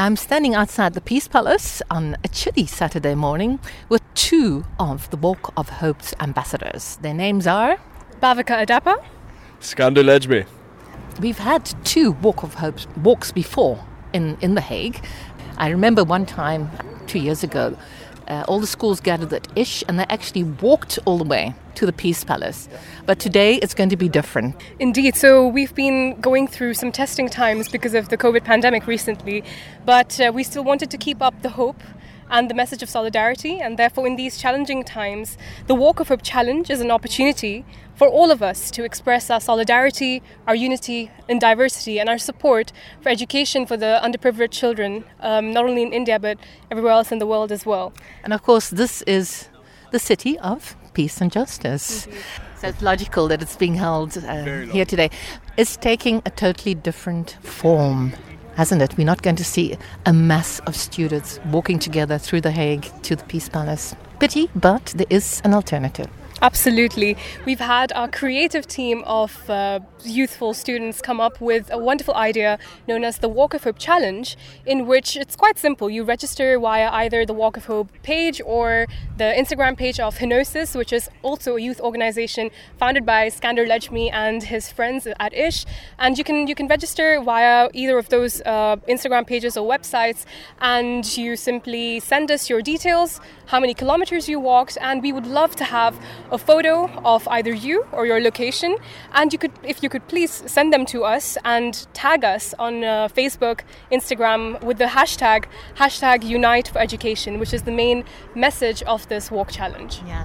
I'm standing outside the Peace Palace on a chilly Saturday morning with two of the Walk of Hope's ambassadors. Their names are Bhavika Adapa. Skander Lejmi. We've had two Walk of Hope walks before in, in The Hague. I remember one time two years ago, uh, all the schools gathered at Ish and they actually walked all the way to the Peace Palace. But today it's going to be different. Indeed. So we've been going through some testing times because of the COVID pandemic recently, but uh, we still wanted to keep up the hope and the message of solidarity. And therefore, in these challenging times, the Walk of Hope Challenge is an opportunity for all of us to express our solidarity, our unity in diversity, and our support for education for the underprivileged children, um, not only in India but everywhere else in the world as well. And of course, this is the city of peace and justice. Mm-hmm. So it's logical that it's being held uh, here today. It's taking a totally different form hasn't it? We're not going to see a mass of students walking together through The Hague to the Peace Palace. Pity, but there is an alternative. Absolutely. We've had our creative team of uh, youthful students come up with a wonderful idea known as the Walk of Hope Challenge, in which it's quite simple. You register via either the Walk of Hope page or the Instagram page of Henosis, which is also a youth organization founded by Skander Lejmi and his friends at Ish. And you can you can register via either of those uh, Instagram pages or websites, and you simply send us your details, how many kilometers you walked, and we would love to have a photo of either you or your location, and you could, if you could please send them to us and tag us on uh, Facebook, Instagram with the hashtag hashtag Unite for Education, which is the main message of this walk challenge. Yeah.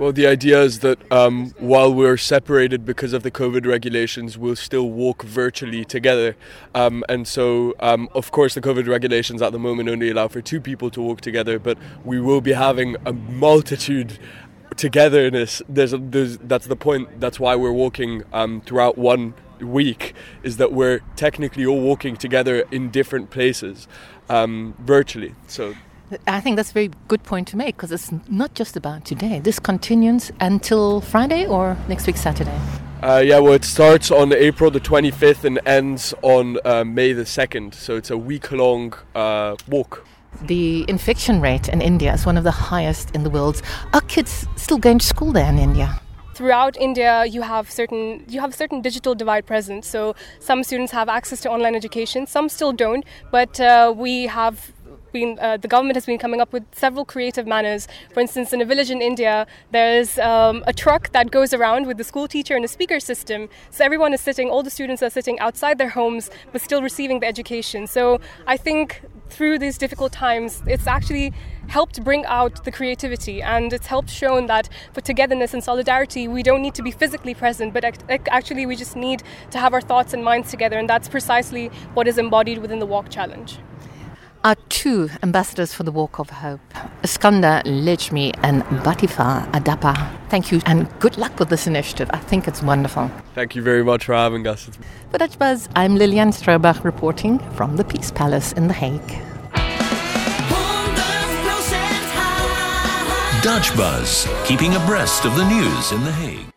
Well, the idea is that um, while we're separated because of the COVID regulations, we'll still walk virtually together. Um, and so, um, of course, the COVID regulations at the moment only allow for two people to walk together, but we will be having a multitude togetherness. There's, a, there's that's the point. That's why we're walking um, throughout one week. Is that we're technically all walking together in different places um, virtually. So. I think that's a very good point to make because it's not just about today. This continues until Friday or next week Saturday. Uh, yeah, well, it starts on April the 25th and ends on uh, May the 2nd. So it's a week long uh, walk. The infection rate in India is one of the highest in the world. Are kids still going to school there in India? throughout India, you have certain you have certain digital divide present. So some students have access to online education, some still don't. But uh, we have been uh, the government has been coming up with several creative manners. For instance, in a village in India, there's um, a truck that goes around with the school teacher and a speaker system. So everyone is sitting, all the students are sitting outside their homes, but still receiving the education. So I think through these difficult times, it's actually helped bring out the creativity and it's helped shown that for togetherness and solidarity, we don't need to be physically present, but actually we just need to have our thoughts and minds together. And that's precisely what is embodied within the Walk Challenge are two ambassadors for the Walk of Hope, Skander Lejmi and Bhavika Adapa. Thank you and good luck with this initiative. I think it's wonderful. Thank you very much for having us. For Dutch Buzz, I'm Lilian Stroebach reporting from the Peace Palace in The Hague. Dutch Buzz, keeping abreast of the news in The Hague.